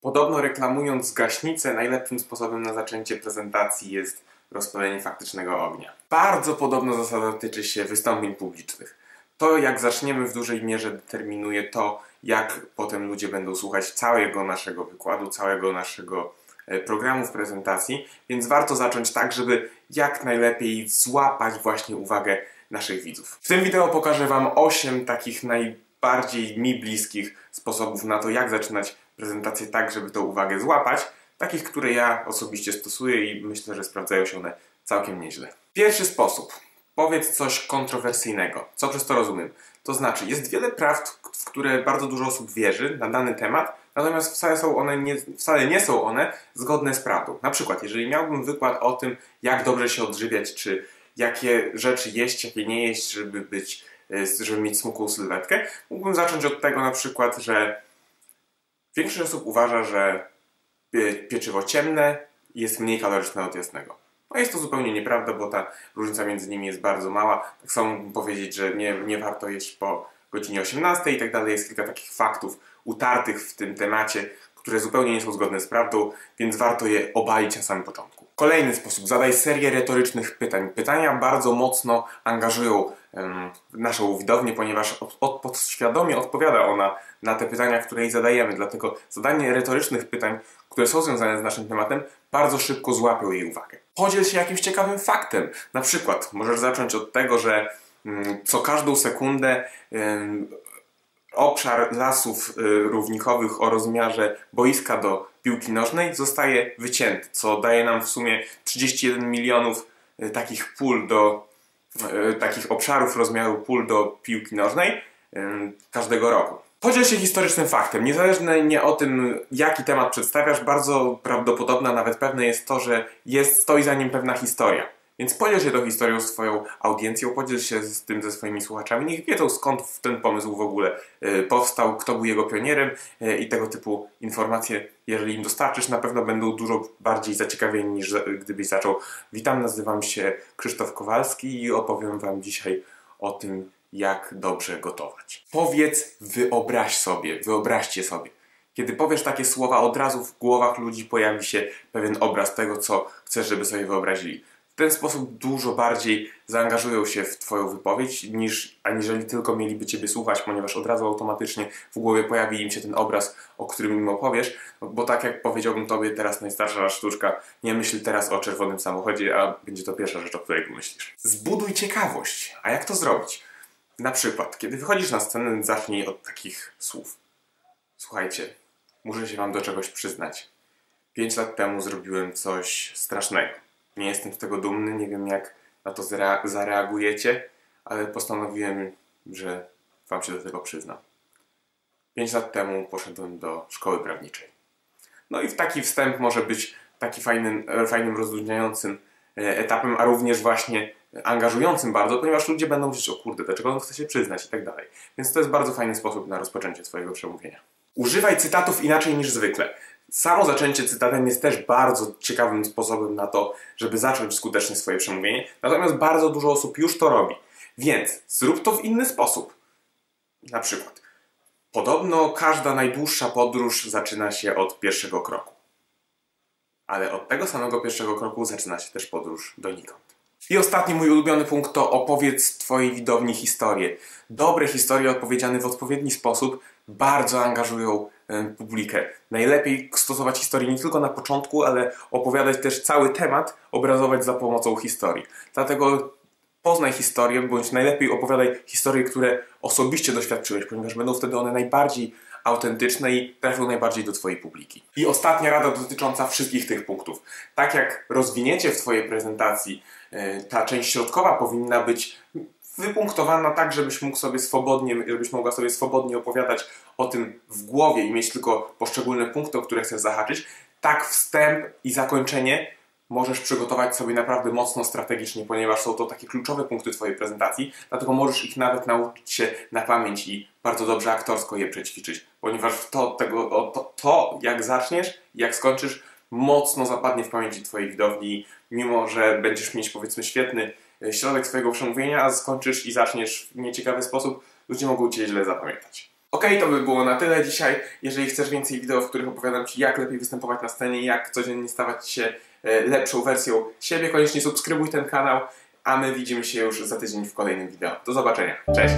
Podobno reklamując gaśnicę, najlepszym sposobem na zaczęcie prezentacji jest rozpalenie faktycznego ognia. Bardzo podobna zasada tyczy się wystąpień publicznych. To, jak zaczniemy, w dużej mierze determinuje to, jak potem ludzie będą słuchać całego naszego wykładu, całego naszego e, programu w prezentacji, więc warto zacząć tak, żeby jak najlepiej złapać właśnie uwagę naszych widzów. W tym wideo pokażę Wam 8 takich najbardziej mi bliskich sposobów na to, jak zaczynać prezentację tak, żeby tą uwagę złapać, takich, które ja osobiście stosuję i myślę, że sprawdzają się one całkiem nieźle. Pierwszy sposób. Powiedz coś kontrowersyjnego. Co przez to rozumiem? To znaczy, jest wiele prawd, w które bardzo dużo osób wierzy na dany temat, natomiast wcale, są one nie, wcale nie są one zgodne z prawdą. Na przykład, jeżeli miałbym wykład o tym, jak dobrze się odżywiać, czy jakie rzeczy jeść, jakie nie jeść, żeby być, żeby mieć smukłą sylwetkę, mógłbym zacząć od tego na przykład, że większość osób uważa, że pieczywo ciemne jest mniej kaloryczne od jasnego. No jest to zupełnie nieprawda, bo ta różnica między nimi jest bardzo mała. Tak samo mógłbym powiedzieć, że nie, nie warto jeść po godzinie 18 i tak dalej. Jest kilka takich faktów utartych w tym temacie, które zupełnie nie są zgodne z prawdą, więc warto je obalić na samym początku. Kolejny sposób. Zadaj serię retorycznych pytań. Pytania bardzo mocno angażują um, naszą widownię, ponieważ od, od, podświadomie odpowiada ona na te pytania, które jej zadajemy. Dlatego zadanie retorycznych pytań, które są związane z naszym tematem, bardzo szybko złapią jej uwagę. Podziel się jakimś ciekawym faktem. Na przykład możesz zacząć od tego, że um, co każdą sekundę obszar lasów y, równikowych o rozmiarze boiska do piłki nożnej zostaje wycięty, co daje nam w sumie 31 milionów y, takich pól do y, takich obszarów rozmiaru pól do piłki nożnej każdego roku. Podziel się historycznym faktem. Niezależnie o tym, jaki temat przedstawiasz, bardzo prawdopodobne, nawet pewne jest to, że jest, stoi za nim pewna historia. Więc podziel się tą historią z Twoją audiencją, podziel się z tym ze swoimi słuchaczami. Niech wiedzą skąd ten pomysł w ogóle y, powstał, kto był jego pionierem y, i tego typu informacje, jeżeli im dostarczysz, na pewno będą dużo bardziej zaciekawieni niż gdybyś zaczął. Witam, nazywam się Krzysztof Kowalski i opowiem Wam dzisiaj o tym, jak dobrze gotować. Powiedz, wyobraź sobie, wyobraźcie sobie. Kiedy powiesz takie słowa, od razu w głowach ludzi pojawi się pewien obraz tego, co chcesz, żeby sobie wyobrazili ten sposób dużo bardziej zaangażują się w Twoją wypowiedź, niż aniżeli tylko mieliby Ciebie słuchać, ponieważ od razu automatycznie w głowie pojawi im się ten obraz, o którym im opowiesz, bo tak jak powiedziałbym Tobie teraz najstarsza sztuczka, nie myśl teraz o czerwonym samochodzie, a będzie to pierwsza rzecz, o której pomyślisz. Zbuduj ciekawość. A jak to zrobić? Na przykład, kiedy wychodzisz na scenę, zacznij od takich słów. Słuchajcie, muszę się Wam do czegoś przyznać. Pięć lat temu zrobiłem coś strasznego nie jestem z tego dumny, nie wiem jak na to zareagujecie, ale postanowiłem, że Wam się do tego przyznam. Pięć lat temu poszedłem do szkoły prawniczej. No i w taki wstęp może być taki fajnym, fajnym rozluźniającym e, etapem, a również właśnie angażującym bardzo, ponieważ ludzie będą myśleć, o kurde, dlaczego on chce się przyznać i tak dalej. Więc to jest bardzo fajny sposób na rozpoczęcie swojego przemówienia. Używaj cytatów inaczej niż zwykle. Samo zaczęcie cytatem jest też bardzo ciekawym sposobem na to, żeby zacząć skutecznie swoje przemówienie, natomiast bardzo dużo osób już to robi. Więc zrób to w inny sposób. Na przykład, podobno każda najdłuższa podróż zaczyna się od pierwszego kroku. Ale od tego samego pierwszego kroku zaczyna się też podróż donikąd. I ostatni mój ulubiony punkt to opowiedz Twojej widowni historię. Dobre historie opowiedziane w odpowiedni sposób bardzo angażują e, publikę. Najlepiej stosować historię nie tylko na początku, ale opowiadać też cały temat, obrazować za pomocą historii. Dlatego poznaj historię, bądź najlepiej opowiadaj historie, które osobiście doświadczyłeś, ponieważ będą wtedy one najbardziej autentyczne i trafią najbardziej do Twojej publiki. I ostatnia rada dotycząca wszystkich tych punktów. Tak jak rozwiniecie w Twojej prezentacji, e, ta część środkowa powinna być wypunktowana tak, żebyś mógł sobie swobodnie, żebyś mogła sobie swobodnie opowiadać o tym w głowie i mieć tylko poszczególne punkty, o które chcesz zahaczyć, tak wstęp i zakończenie możesz przygotować sobie naprawdę mocno strategicznie, ponieważ są to takie kluczowe punkty Twojej prezentacji, dlatego możesz ich nawet nauczyć się na pamięć i bardzo dobrze aktorsko je przećwiczyć, ponieważ to, tego, to, to jak zaczniesz, jak skończysz, mocno zapadnie w pamięci Twojej widowni, mimo że będziesz mieć powiedzmy świetny e, środek swojego przemówienia, a skończysz i zaczniesz w nieciekawy sposób, ludzie mogą Cię źle zapamiętać. Ok, to by było na tyle dzisiaj. Jeżeli chcesz więcej wideo, w których opowiadam Ci, jak lepiej występować na scenie, jak codziennie stawać się lepszą wersją siebie, koniecznie subskrybuj ten kanał, a my widzimy się już za tydzień w kolejnym wideo. Do zobaczenia. Cześć!